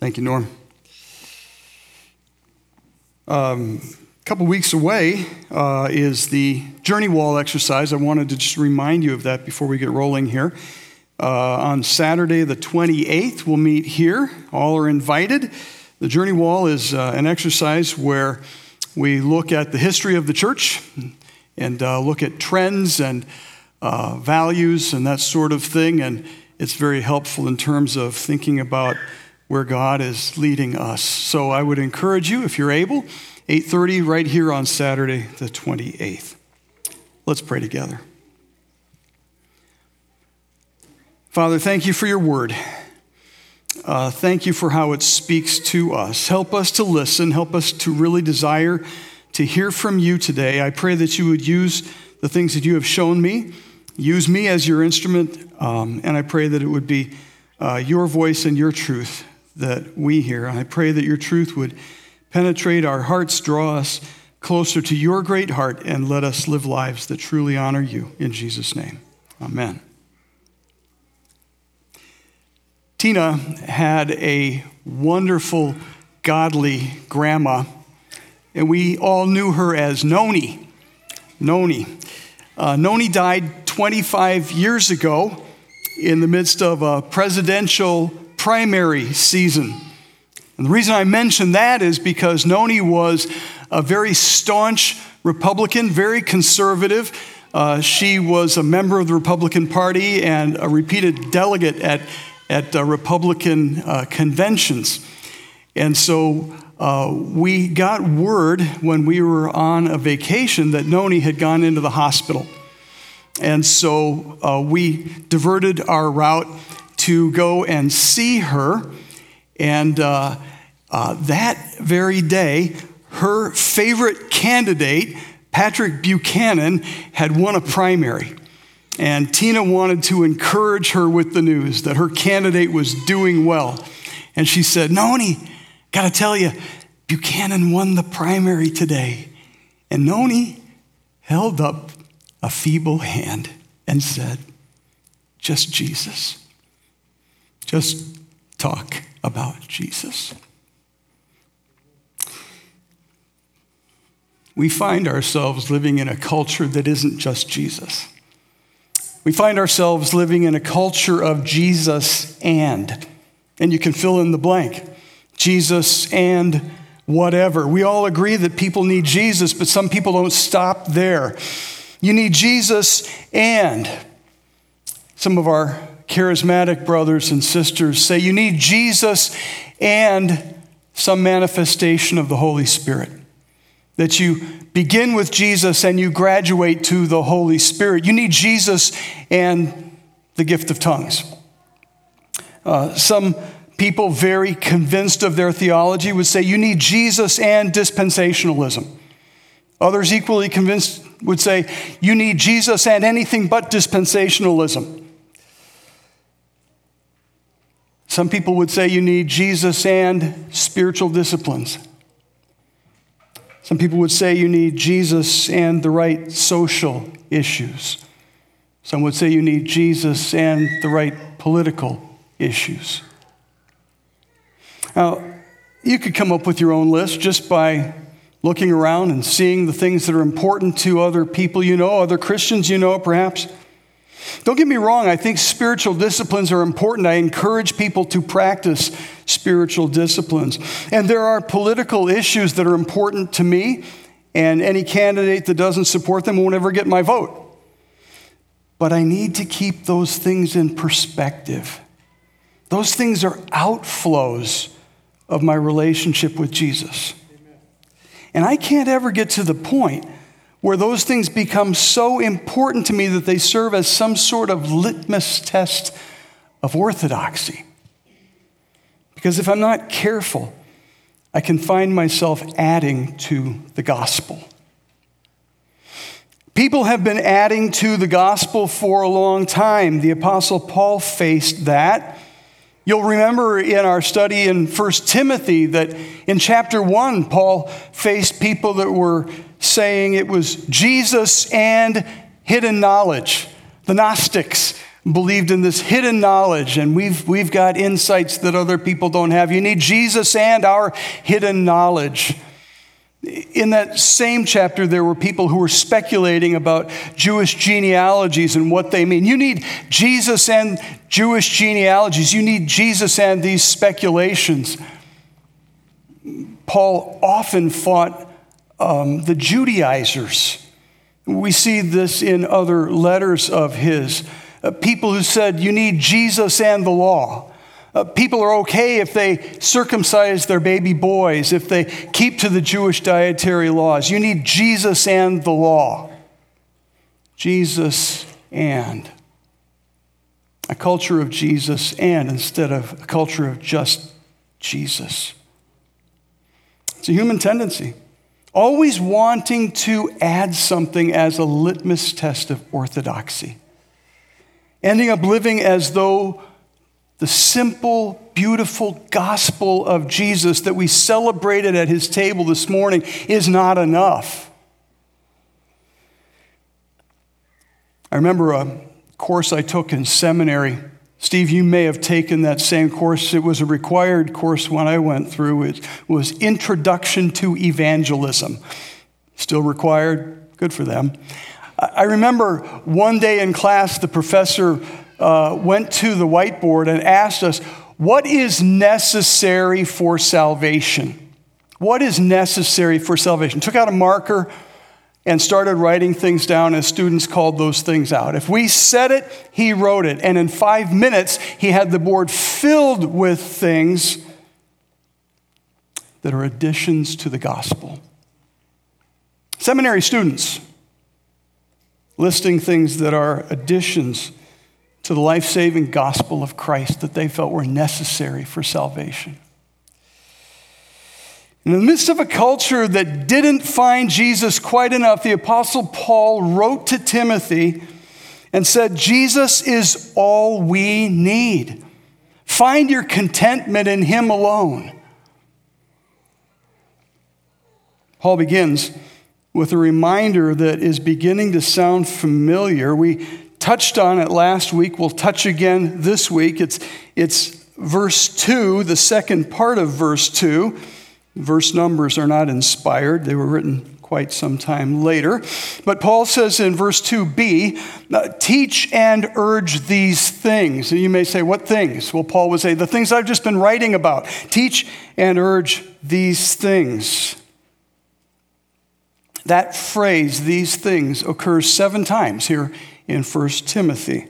Thank you, Norm. Um, a couple weeks away uh, is the journey wall exercise. I wanted to just remind you of that before we get rolling here. Uh, on Saturday, the 28th, we'll meet here. All are invited. The journey wall is uh, an exercise where we look at the history of the church and uh, look at trends and uh, values and that sort of thing. And it's very helpful in terms of thinking about where God is leading us. So I would encourage you, if you're able, 8:30 right here on Saturday, the 28th. Let's pray together. Father, thank you for your word. Uh, thank you for how it speaks to us. Help us to listen. Help us to really desire to hear from you today. I pray that you would use the things that you have shown me, use me as your instrument, um, and I pray that it would be uh, your voice and your truth that we hear. I pray that your truth would penetrate our hearts, draw us closer to your great heart, and let us live lives that truly honor you. In Jesus' name, amen. Tina had a wonderful, godly grandma, and we all knew her as Noni. Noni. Uh, Noni died 25 years ago in the midst of a presidential primary season. And the reason I mention that is because Noni was a very staunch Republican, very conservative. Uh, she was a member of the Republican Party and a repeated delegate at, at uh, Republican uh, conventions. And so uh, we got word when we were on a vacation that Noni had gone into the hospital. And so uh, we diverted our route to go and see her. And uh, uh, that very day, her favorite candidate, Patrick Buchanan, had won a primary. And Tina wanted to encourage her with the news that her candidate was doing well. And she said, Noni, gotta tell you, Buchanan won the primary today. And Noni held up a feeble hand and said, Just Jesus. Just talk about Jesus. We find ourselves living in a culture that isn't just Jesus. We find ourselves living in a culture of Jesus and, and you can fill in the blank Jesus and whatever. We all agree that people need Jesus, but some people don't stop there. You need Jesus and some of our charismatic brothers and sisters say you need Jesus and some manifestation of the Holy Spirit. That you begin with Jesus and you graduate to the Holy Spirit. You need Jesus and the gift of tongues. Uh, some people, very convinced of their theology, would say you need Jesus and dispensationalism. Others, equally convinced, would say you need Jesus and anything but dispensationalism. Some people would say you need Jesus and spiritual disciplines. Some people would say you need Jesus and the right social issues. Some would say you need Jesus and the right political issues. Now, you could come up with your own list just by looking around and seeing the things that are important to other people you know, other Christians you know, perhaps. Don't get me wrong, I think spiritual disciplines are important. I encourage people to practice spiritual disciplines. And there are political issues that are important to me, and any candidate that doesn't support them won't ever get my vote. But I need to keep those things in perspective. Those things are outflows of my relationship with Jesus. And I can't ever get to the point where those things become so important to me that they serve as some sort of litmus test of orthodoxy. Because if I'm not careful, I can find myself adding to the gospel. People have been adding to the gospel for a long time. The Apostle Paul faced that. You'll remember in our study in 1 Timothy that in chapter 1, Paul faced people that were saying it was Jesus and hidden knowledge, the Gnostics, believed in this hidden knowledge, and we've, we've got insights that other people don't have. You need Jesus and our hidden knowledge. In that same chapter, there were people who were speculating about Jewish genealogies and what they mean. You need Jesus and Jewish genealogies, you need Jesus and these speculations. Paul often fought um, the Judaizers. We see this in other letters of his. Uh, people who said you need Jesus and the law. Uh, people are okay if they circumcise their baby boys, if they keep to the Jewish dietary laws. You need Jesus and the law. Jesus and. A culture of Jesus and instead of a culture of just Jesus. It's a human tendency. Always wanting to add something as a litmus test of orthodoxy. Ending up living as though the simple, beautiful gospel of Jesus that we celebrated at his table this morning is not enough. I remember a course I took in seminary. Steve, you may have taken that same course. It was a required course when I went through. It was Introduction to Evangelism. Still required? Good for them. I remember one day in class, the professor uh, went to the whiteboard and asked us, What is necessary for salvation? What is necessary for salvation? Took out a marker and started writing things down as students called those things out. If we said it, he wrote it. And in five minutes, he had the board filled with things that are additions to the gospel. Seminary students listing things that are additions to the life saving gospel of Christ that they felt were necessary for salvation. In the midst of a culture that didn't find Jesus quite enough, the Apostle Paul wrote to Timothy and said, Jesus is all we need. Find your contentment in Him alone. Paul begins with a reminder that is beginning to sound familiar. We touched on it last week. We'll touch again this week. It's, it's verse 2, the second part of verse 2. Verse numbers are not inspired, they were written quite some time later. But Paul says in verse 2b, uh, teach and urge these things. And you may say, what things? Well, Paul would say, the things I've just been writing about. Teach and urge these things. That phrase, these things, occurs seven times here in 1 Timothy.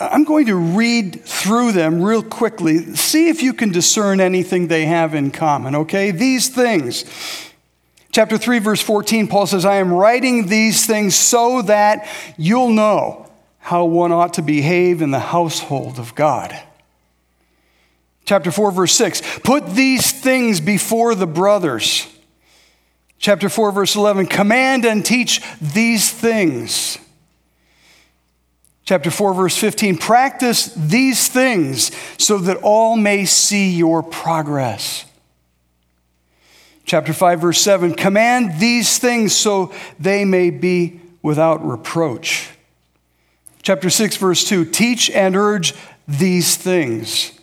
I'm going to read through them real quickly. See if you can discern anything they have in common, okay? These things. Chapter 3, verse 14, Paul says, I am writing these things so that you'll know how one ought to behave in the household of God. Chapter 4, verse 6, put these things before the brothers. Chapter 4, verse 11, command and teach these things chapter 4 verse 15 practice these things so that all may see your progress. Chapter 5 verse 7 command these things so they may be without reproach. Chapter 6 verse 2 teach and urge these things.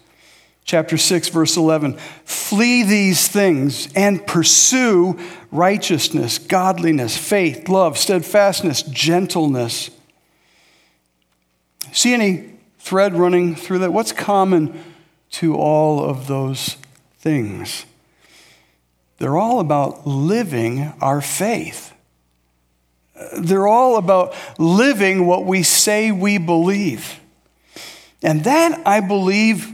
Chapter 6 verse 11 flee these things and pursue righteousness godliness faith love steadfastness gentleness See any thread running through that? What's common to all of those things? They're all about living our faith. They're all about living what we say we believe. And that, I believe,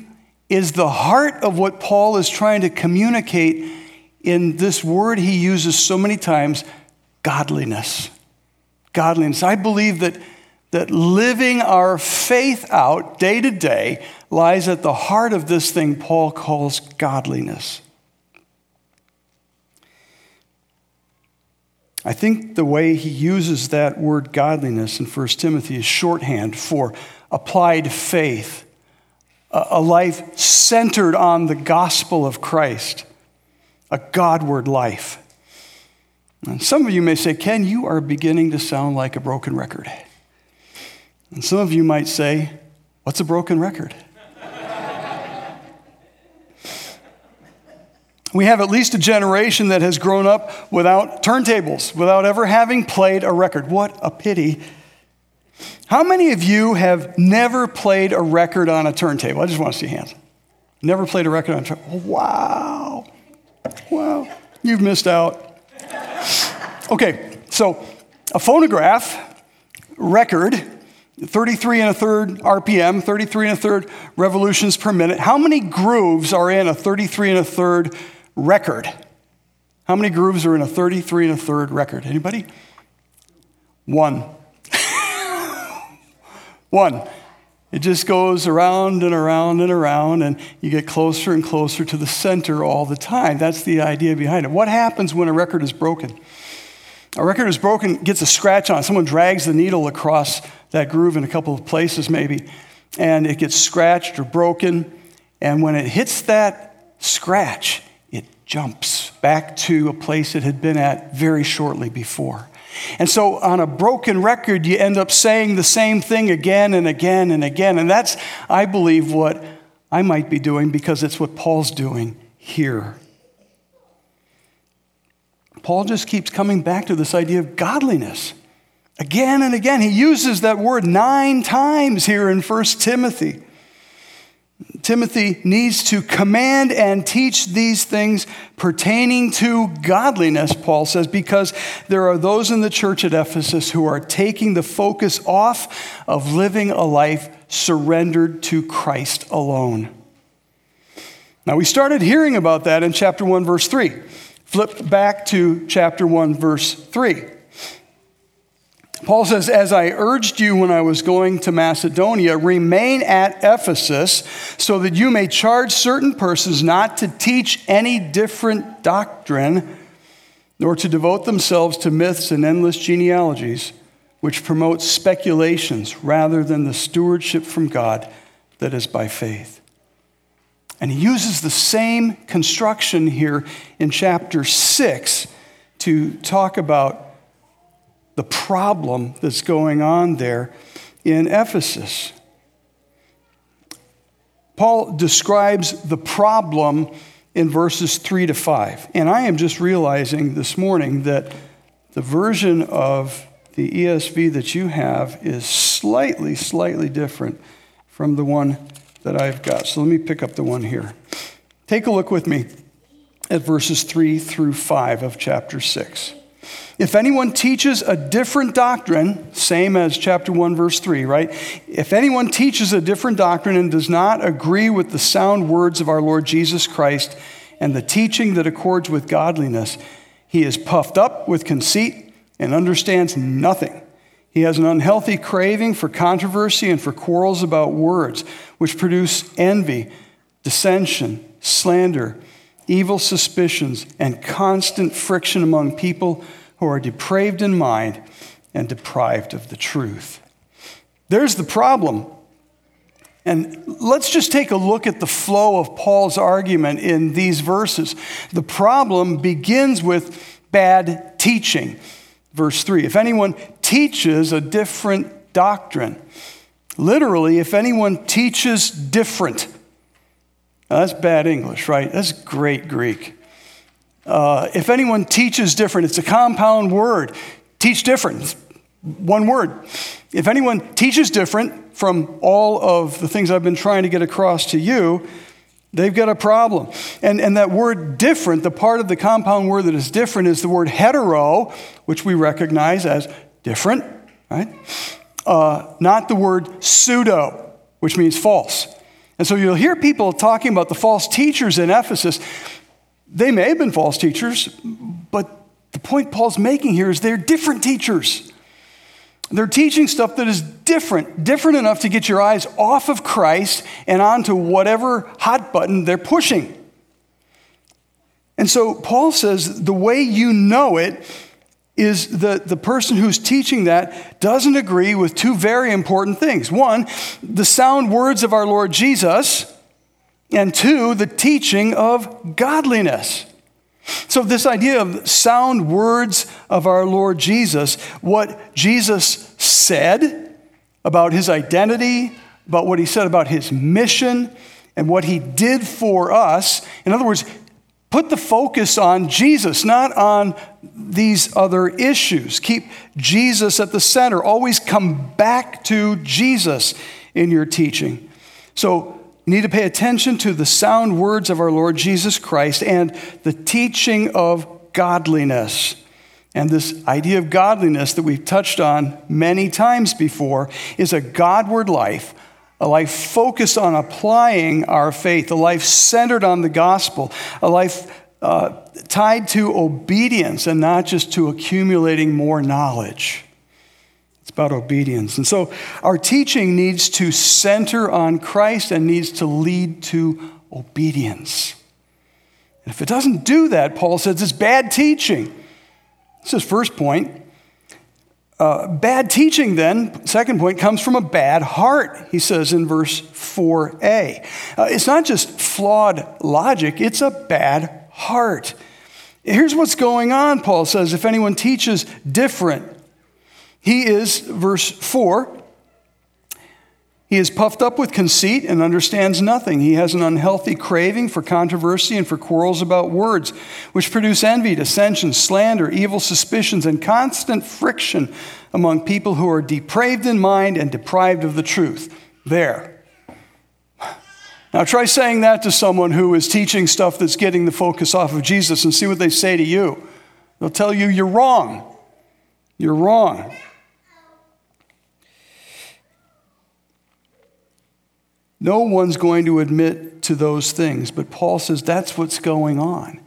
is the heart of what Paul is trying to communicate in this word he uses so many times godliness. Godliness. I believe that that living our faith out day to day lies at the heart of this thing Paul calls godliness. I think the way he uses that word godliness in 1 Timothy is shorthand for applied faith, a life centered on the gospel of Christ, a Godward life. And some of you may say, Ken, you are beginning to sound like a broken record. And some of you might say, What's a broken record? we have at least a generation that has grown up without turntables, without ever having played a record. What a pity. How many of you have never played a record on a turntable? I just want to see hands. Never played a record on a turntable. Wow. Wow. You've missed out. Okay, so a phonograph record 33 and a third RPM, 33 and a third revolutions per minute. How many grooves are in a 33 and a third record? How many grooves are in a 33 and a third record? Anybody? One. One. It just goes around and around and around, and you get closer and closer to the center all the time. That's the idea behind it. What happens when a record is broken? A record is broken, gets a scratch on. it. Someone drags the needle across that groove in a couple of places, maybe, and it gets scratched or broken. And when it hits that scratch, it jumps back to a place it had been at very shortly before. And so on a broken record, you end up saying the same thing again and again and again. And that's, I believe, what I might be doing because it's what Paul's doing here. Paul just keeps coming back to this idea of godliness. Again and again, he uses that word nine times here in 1 Timothy. Timothy needs to command and teach these things pertaining to godliness, Paul says, because there are those in the church at Ephesus who are taking the focus off of living a life surrendered to Christ alone. Now, we started hearing about that in chapter 1, verse 3. Flip back to chapter 1, verse 3. Paul says, As I urged you when I was going to Macedonia, remain at Ephesus so that you may charge certain persons not to teach any different doctrine, nor to devote themselves to myths and endless genealogies, which promote speculations rather than the stewardship from God that is by faith. And he uses the same construction here in chapter 6 to talk about the problem that's going on there in Ephesus. Paul describes the problem in verses 3 to 5. And I am just realizing this morning that the version of the ESV that you have is slightly, slightly different from the one that I've got. So let me pick up the one here. Take a look with me at verses 3 through 5 of chapter 6. If anyone teaches a different doctrine, same as chapter 1, verse 3, right? If anyone teaches a different doctrine and does not agree with the sound words of our Lord Jesus Christ and the teaching that accords with godliness, he is puffed up with conceit and understands nothing. He has an unhealthy craving for controversy and for quarrels about words, which produce envy, dissension, slander, evil suspicions, and constant friction among people who are depraved in mind and deprived of the truth. There's the problem. And let's just take a look at the flow of Paul's argument in these verses. The problem begins with bad teaching. Verse 3 If anyone teaches a different doctrine, literally, if anyone teaches different, now that's bad English, right? That's great Greek. Uh, if anyone teaches different, it's a compound word. Teach different, one word. If anyone teaches different from all of the things I've been trying to get across to you, They've got a problem. And, and that word different, the part of the compound word that is different, is the word hetero, which we recognize as different, right? Uh, not the word pseudo, which means false. And so you'll hear people talking about the false teachers in Ephesus. They may have been false teachers, but the point Paul's making here is they're different teachers. They're teaching stuff that is different, different enough to get your eyes off of Christ and onto whatever hot button they're pushing. And so Paul says the way you know it is that the person who's teaching that doesn't agree with two very important things. One, the sound words of our Lord Jesus, and two, the teaching of godliness. So, this idea of sound words of our Lord Jesus, what Jesus said about his identity, about what he said about his mission, and what he did for us. In other words, put the focus on Jesus, not on these other issues. Keep Jesus at the center. Always come back to Jesus in your teaching. So, you need to pay attention to the sound words of our Lord Jesus Christ and the teaching of godliness. And this idea of godliness that we've touched on many times before is a Godward life, a life focused on applying our faith, a life centered on the gospel, a life uh, tied to obedience and not just to accumulating more knowledge. It's about obedience. And so our teaching needs to center on Christ and needs to lead to obedience. And if it doesn't do that, Paul says it's bad teaching. This is first point. Uh, bad teaching, then, second point, comes from a bad heart, he says in verse 4a. Uh, it's not just flawed logic, it's a bad heart. Here's what's going on, Paul says. If anyone teaches different, he is, verse 4, he is puffed up with conceit and understands nothing. He has an unhealthy craving for controversy and for quarrels about words, which produce envy, dissension, slander, evil suspicions, and constant friction among people who are depraved in mind and deprived of the truth. There. Now try saying that to someone who is teaching stuff that's getting the focus off of Jesus and see what they say to you. They'll tell you you're wrong. You're wrong. No one's going to admit to those things, but Paul says that's what's going on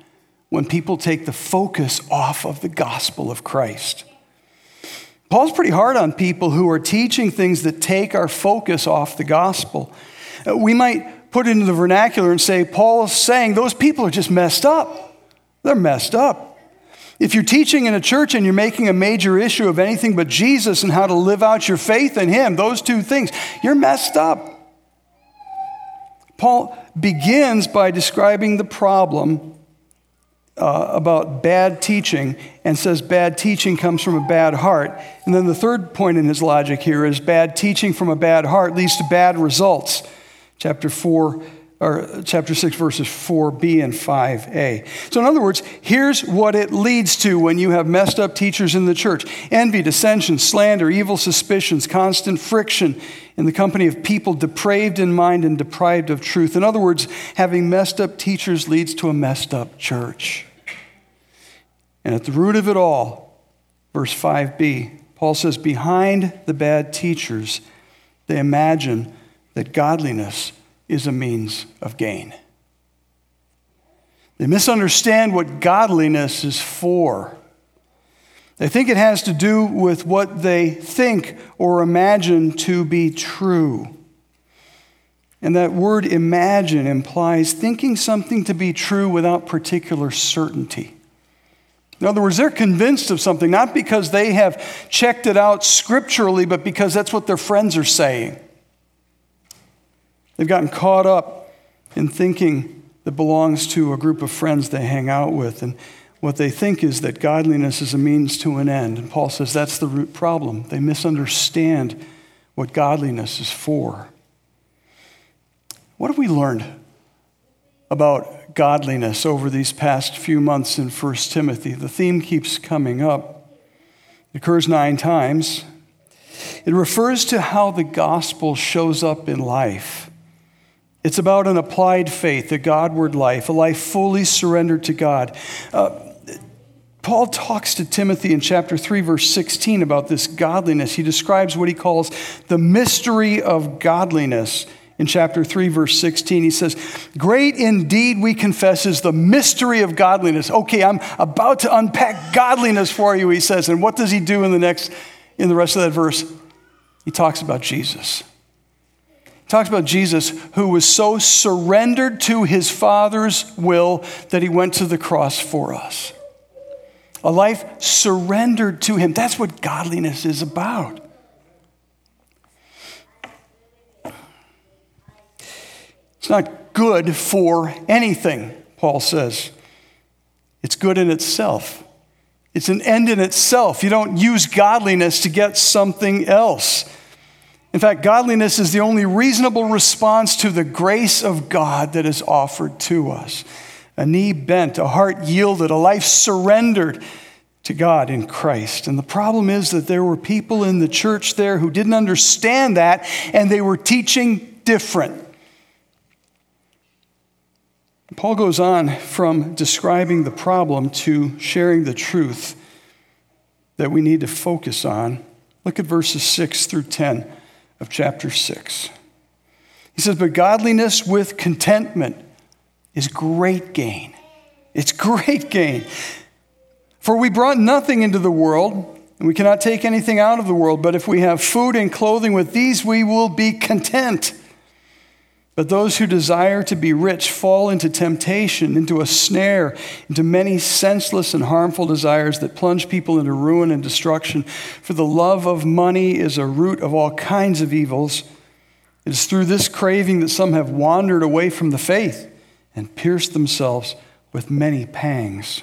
when people take the focus off of the gospel of Christ. Paul's pretty hard on people who are teaching things that take our focus off the gospel. Uh, we might put it into the vernacular and say, Paul is saying those people are just messed up. They're messed up. If you're teaching in a church and you're making a major issue of anything but Jesus and how to live out your faith in Him, those two things, you're messed up. Paul begins by describing the problem uh, about bad teaching and says bad teaching comes from a bad heart. And then the third point in his logic here is bad teaching from a bad heart leads to bad results. Chapter 4 or chapter 6, verses 4b and 5a. So, in other words, here's what it leads to when you have messed up teachers in the church envy, dissension, slander, evil suspicions, constant friction in the company of people depraved in mind and deprived of truth. In other words, having messed up teachers leads to a messed up church. And at the root of it all, verse 5b, Paul says, behind the bad teachers, they imagine that godliness is a means of gain. They misunderstand what godliness is for. They think it has to do with what they think or imagine to be true. And that word imagine implies thinking something to be true without particular certainty. In other words, they're convinced of something, not because they have checked it out scripturally, but because that's what their friends are saying. They've gotten caught up in thinking that belongs to a group of friends they hang out with. And what they think is that godliness is a means to an end. And Paul says that's the root problem. They misunderstand what godliness is for. What have we learned about godliness over these past few months in 1 Timothy? The theme keeps coming up. It occurs nine times. It refers to how the gospel shows up in life. It's about an applied faith, a Godward life, a life fully surrendered to God. Uh, Paul talks to Timothy in chapter 3, verse 16 about this godliness. He describes what he calls the mystery of godliness. In chapter 3, verse 16, he says, Great indeed, we confess, is the mystery of godliness. Okay, I'm about to unpack godliness for you, he says. And what does he do in the next, in the rest of that verse? He talks about Jesus talks about Jesus who was so surrendered to his Father's will that he went to the cross for us. A life surrendered to him. That's what godliness is about. It's not good for anything, Paul says. It's good in itself. It's an end in itself. You don't use godliness to get something else. In fact, godliness is the only reasonable response to the grace of God that is offered to us. A knee bent, a heart yielded, a life surrendered to God in Christ. And the problem is that there were people in the church there who didn't understand that, and they were teaching different. Paul goes on from describing the problem to sharing the truth that we need to focus on. Look at verses 6 through 10 of chapter 6. He says, But godliness with contentment is great gain. It's great gain. For we brought nothing into the world, and we cannot take anything out of the world, but if we have food and clothing with these, we will be content. But those who desire to be rich fall into temptation, into a snare, into many senseless and harmful desires that plunge people into ruin and destruction. For the love of money is a root of all kinds of evils. It is through this craving that some have wandered away from the faith and pierced themselves with many pangs.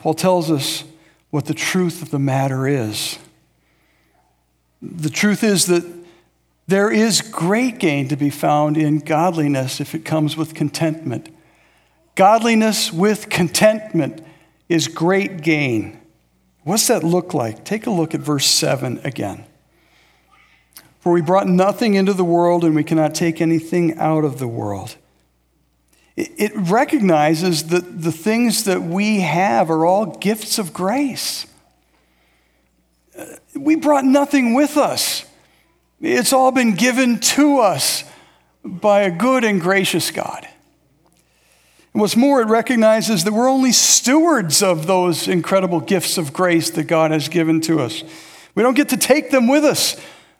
Paul tells us what the truth of the matter is. The truth is that there is great gain to be found in godliness if it comes with contentment. Godliness with contentment is great gain. What's that look like? Take a look at verse 7 again. For we brought nothing into the world, and we cannot take anything out of the world. It recognizes that the things that we have are all gifts of grace. We brought nothing with us, it's all been given to us by a good and gracious God. And what's more, it recognizes that we're only stewards of those incredible gifts of grace that God has given to us. We don't get to take them with us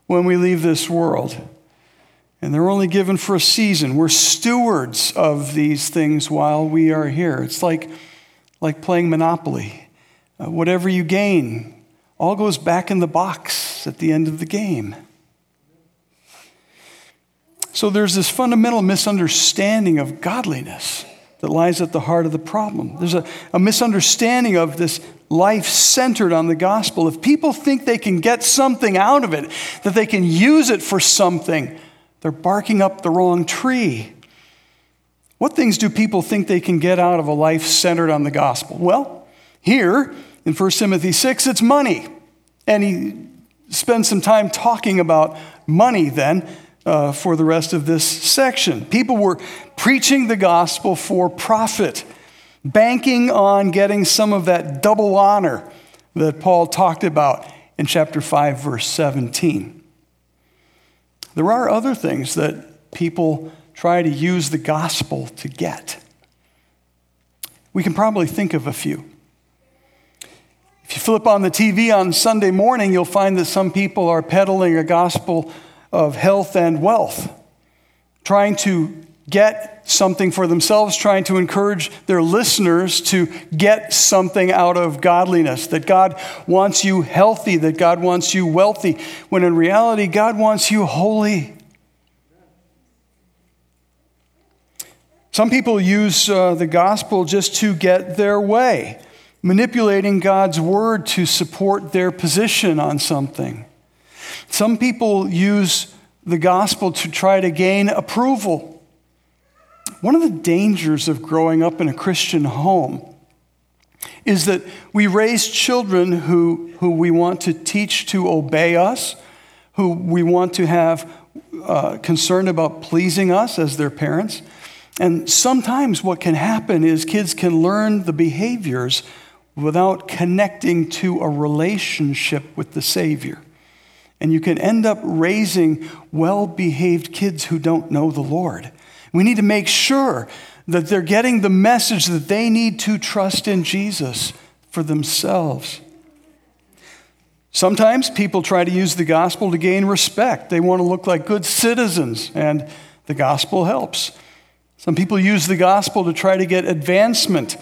when we leave this world and they're only given for a season. We're stewards of these things while we are here. It's like, like playing Monopoly. Uh, whatever you gain all goes back in the box at the end of the game. So there's this fundamental misunderstanding of godliness that lies at the heart of the problem. There's a, a misunderstanding of this life centered on the gospel. If people think they can get something out of it, that they can use it for something, they're barking up the wrong tree. What things do people think they can get out of a life centered on the gospel? Well, here in 1 Timothy 6, it's money. And he spends some time talking about money then uh, for the rest of this section. People were preaching the gospel for profit, banking on getting some of that double honor that Paul talked about in chapter 5, verse 17. There are other things that people try to use the gospel to get. We can probably think of a few. If you flip on the TV on Sunday morning, you'll find that some people are peddling a gospel of health and wealth, trying to get something for themselves, trying to encourage their listeners to get something out of godliness, that God wants you healthy, that God wants you wealthy, when in reality, God wants you holy. Some people use uh, the gospel just to get their way, manipulating God's word to support their position on something. Some people use the gospel to try to gain approval one of the dangers of growing up in a Christian home is that we raise children who, who we want to teach to obey us, who we want to have uh, concern about pleasing us as their parents. And sometimes what can happen is kids can learn the behaviors without connecting to a relationship with the Savior. And you can end up raising well behaved kids who don't know the Lord. We need to make sure that they're getting the message that they need to trust in Jesus for themselves. Sometimes people try to use the gospel to gain respect. They want to look like good citizens, and the gospel helps. Some people use the gospel to try to get advancement.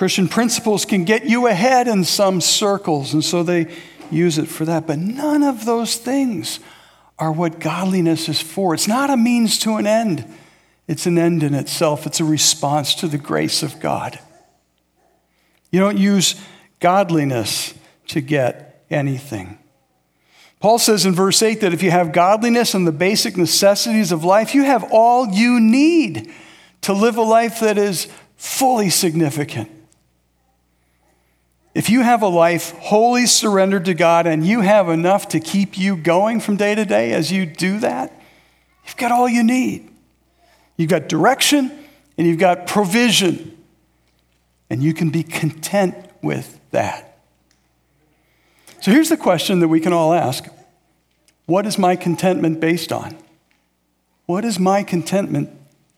Christian principles can get you ahead in some circles, and so they use it for that. But none of those things are what godliness is for. It's not a means to an end. It's an end in itself, it's a response to the grace of God. You don't use godliness to get anything. Paul says in verse 8 that if you have godliness and the basic necessities of life, you have all you need to live a life that is fully significant. If you have a life wholly surrendered to God and you have enough to keep you going from day to day as you do that, you've got all you need. You've got direction and you've got provision, and you can be content with that. So here's the question that we can all ask What is my contentment based on? What is my contentment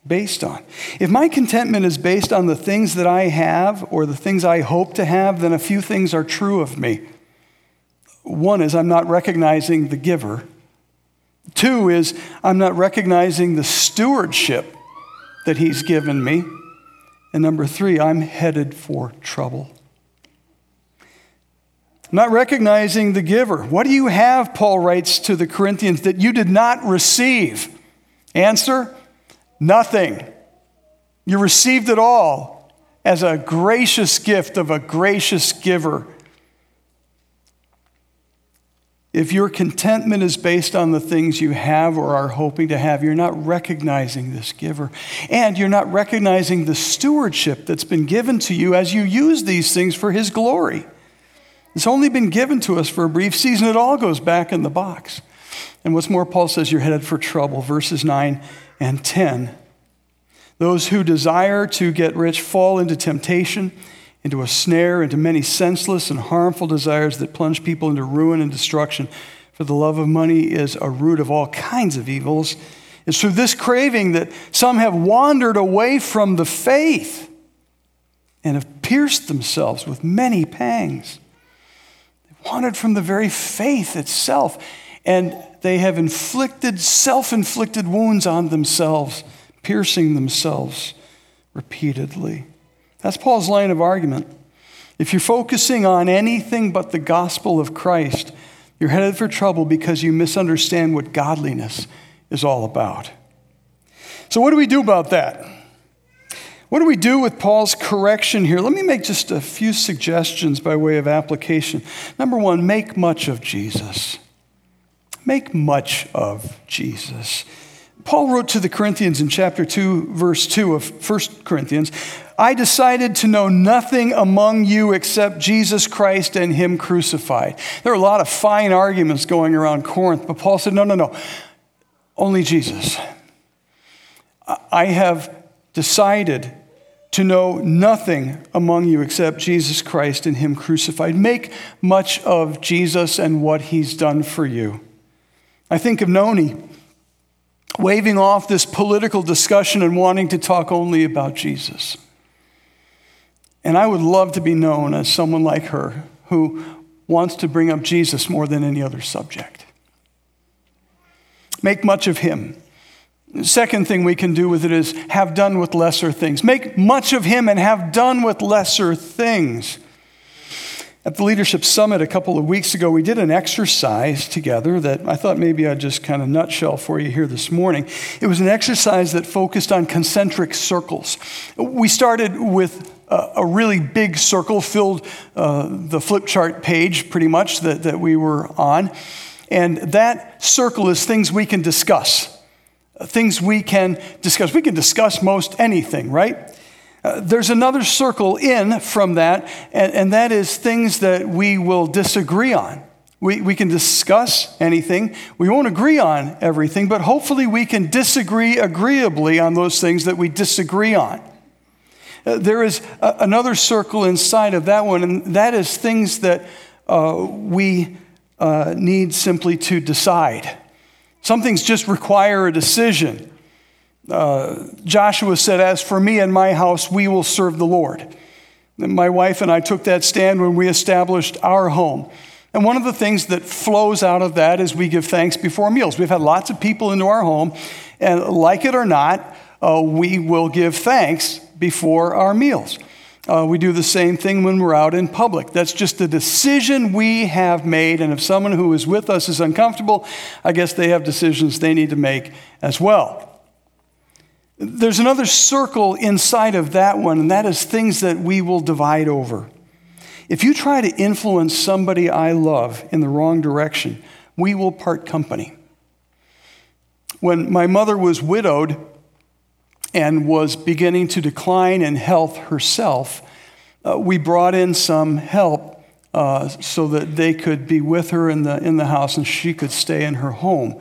based on? If my contentment is based on the things that I have or the things I hope to have, then a few things are true of me. One is I'm not recognizing the giver. Two is I'm not recognizing the stewardship that he's given me. And number three, I'm headed for trouble not recognizing the giver. What do you have, Paul writes to the Corinthians, that you did not receive? Answer nothing. You received it all as a gracious gift of a gracious giver. If your contentment is based on the things you have or are hoping to have, you're not recognizing this giver. And you're not recognizing the stewardship that's been given to you as you use these things for his glory. It's only been given to us for a brief season. It all goes back in the box. And what's more, Paul says you're headed for trouble. Verses 9 and 10. Those who desire to get rich fall into temptation, into a snare, into many senseless and harmful desires that plunge people into ruin and destruction. For the love of money is a root of all kinds of evils. It's through this craving that some have wandered away from the faith and have pierced themselves with many pangs They wandered from the very faith itself. And they have inflicted self inflicted wounds on themselves, piercing themselves repeatedly. That's Paul's line of argument. If you're focusing on anything but the gospel of Christ, you're headed for trouble because you misunderstand what godliness is all about. So, what do we do about that? What do we do with Paul's correction here? Let me make just a few suggestions by way of application. Number one, make much of Jesus. Make much of Jesus. Paul wrote to the Corinthians in chapter 2, verse 2 of 1 Corinthians I decided to know nothing among you except Jesus Christ and Him crucified. There are a lot of fine arguments going around Corinth, but Paul said, No, no, no, only Jesus. I have decided to know nothing among you except Jesus Christ and Him crucified. Make much of Jesus and what He's done for you. I think of Noni waving off this political discussion and wanting to talk only about Jesus. And I would love to be known as someone like her who wants to bring up Jesus more than any other subject. Make much of Him. Second thing we can do with it is have done with lesser things. Make much of him and have done with lesser things. At the Leadership Summit a couple of weeks ago, we did an exercise together that I thought maybe I'd just kind of nutshell for you here this morning. It was an exercise that focused on concentric circles. We started with a, really big circle, filled uh, the flip chart page pretty much that, that we were on. And that circle is things we can discuss things we can discuss. We can discuss most anything, right? Uh, there's another circle in from that, and, and, that is things that we will disagree on. We, we can discuss anything. We won't agree on everything, but hopefully we can disagree agreeably on those things that we disagree on. Uh, there is a, another circle inside of that one, and that is things that uh, we uh, need simply to decide. Some things just require a decision. Uh, Joshua said, As for me and my house, we will serve the Lord. And my wife and I took that stand when we established our home. And one of the things that flows out of that is we give thanks before meals. We've had lots of people into our home, and like it or not, uh, we will give thanks before our meals. Uh, we do the same thing when we're out in public. That's just a decision we have made. And if someone who is with us is uncomfortable, I guess they have decisions they need to make as well. There's another circle inside of that one, and that is things that we will divide over. If you try to influence somebody I love in the wrong direction, we will part company. When my mother was widowed and was beginning to decline in health herself, uh, we brought in some help uh, so that they could be with her in the, in the house and she could stay in her home.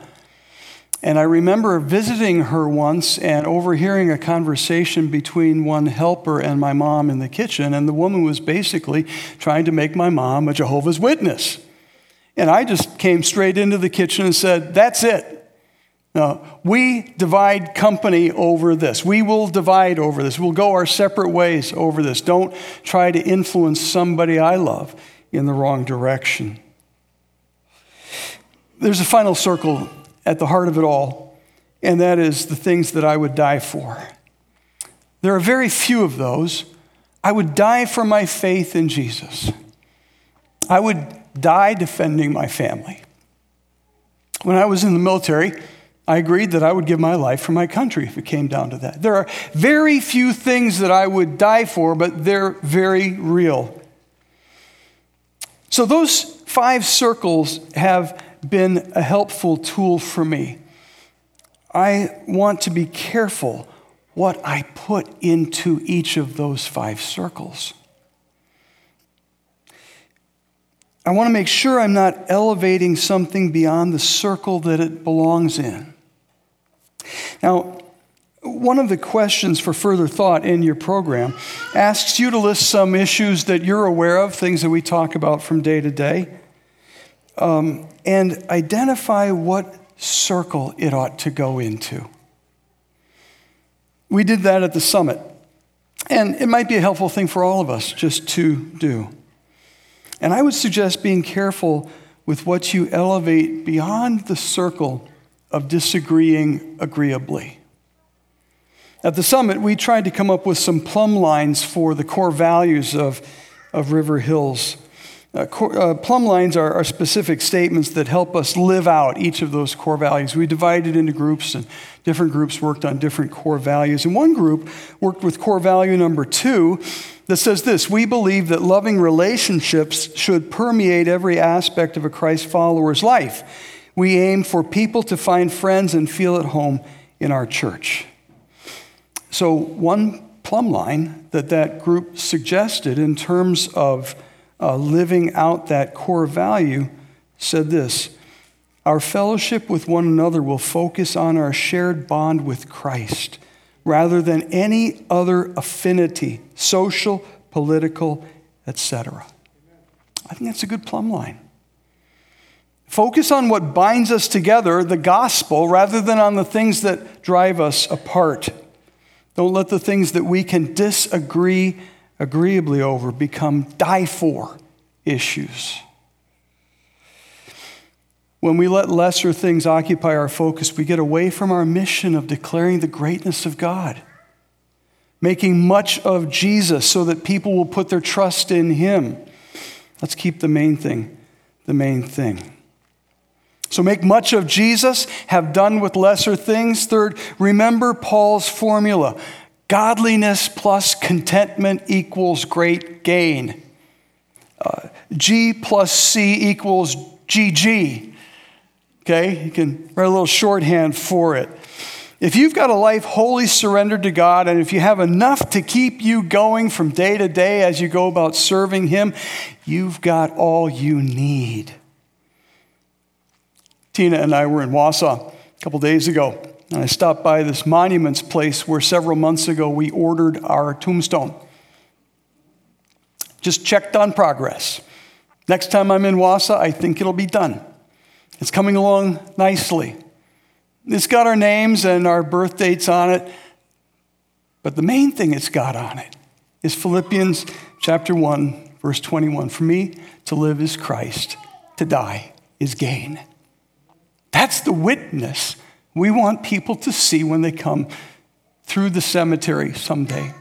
And I remember visiting her once and overhearing a conversation between one helper and my mom in the kitchen. And the woman was basically trying to make my mom a Jehovah's Witness. And I just came straight into the kitchen and said, That's it. We divide company over this. We will divide over this. We'll go our separate ways over this. Don't try to influence somebody I love in the wrong direction. There's a final circle at the heart of it all, and that is the things that I would die for. There are very few of those. I would die for my faith in Jesus. I would die defending my family. When I was in the military, I agreed that I would give my life for my country if it came down to that. There are very few things that I would die for, but they're very real. So, those five circles have been a helpful tool for me. I want to be careful what I put into each of those five circles. I want to make sure I'm not elevating something beyond the circle that it belongs in. Now, one of the questions for further thought in your program asks you to list some issues that you're aware of, things that we talk about from day to day, um, and identify what circle it ought to go into. We did that at the summit, and it might be a helpful thing for all of us just to do. And I would suggest being careful with what you elevate beyond the circle of disagreeing agreeably. At the summit, we tried to come up with some plumb lines for the core values of, of River Hills. Uh, core, uh, plumb lines are, are, specific statements that help us live out each of those core values. We divided into groups, and different groups worked on different core values. And one group worked with core value number two that says this We believe that loving relationships should permeate every aspect of a Christ follower's life. We aim for people to find friends and feel at home in our church. So, one plumb line that that group suggested in terms of uh, living out that core value said this Our fellowship with one another will focus on our shared bond with Christ rather than any other affinity, social, political, etc. I think that's a good plumb line. Focus on what binds us together, the gospel, rather than on the things that drive us apart. Don't let the things that we can disagree agreeably over become die for issues. When we let lesser things occupy our focus, we get away from our mission of declaring the greatness of God, making much of Jesus so that people will put their trust in Him. Let's keep the main thing the main thing. So make much of Jesus, have done with lesser things. Third, remember Paul's formula godliness plus contentment equals great gain. Uh, G plus C equals GG. Okay, you can write a little shorthand for it. If you've got a life wholly surrendered to God, and if you have enough to keep you going from day to day as you go about serving Him, you've got all you need. Tina and I were in Wausau a couple days ago, and I stopped by this monuments place where several months ago we ordered our tombstone. Just checked on progress. Next time I'm in Wausau, I think it'll be done. It's coming along nicely. It's got our names and our birth dates on it, but the main thing it's got on it is Philippians chapter 1, verse 21. For me, to live is Christ, to die is gain. That's the witness we want people to see when they come through the cemetery someday.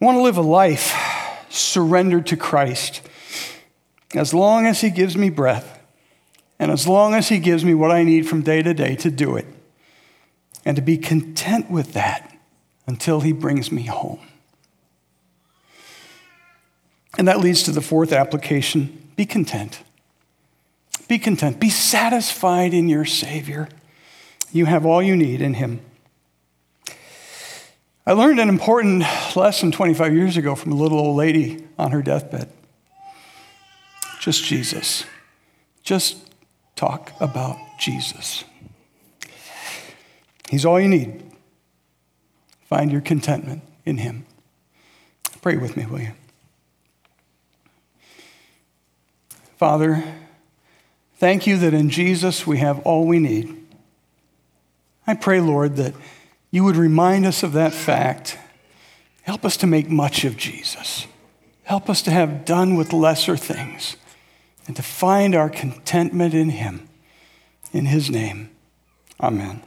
I want to live a life surrendered to Christ as long as He gives me breath and as long as He gives me what I need from day to day to do it, and to be content with that until He brings me home. And that leads to the fourth application be content. Be content. Be satisfied in your Savior. You have all you need in Him. I learned an important lesson 25 years ago from a little old lady on her deathbed. Just Jesus. Just talk about Jesus. He's all you need. Find your contentment in Him. Pray with me, will you? Father, thank you that in Jesus we have all we need. I pray, Lord, that you would remind us of that fact. Help us to make much of Jesus. Help us to have done with lesser things and to find our contentment in Him. In His name, amen.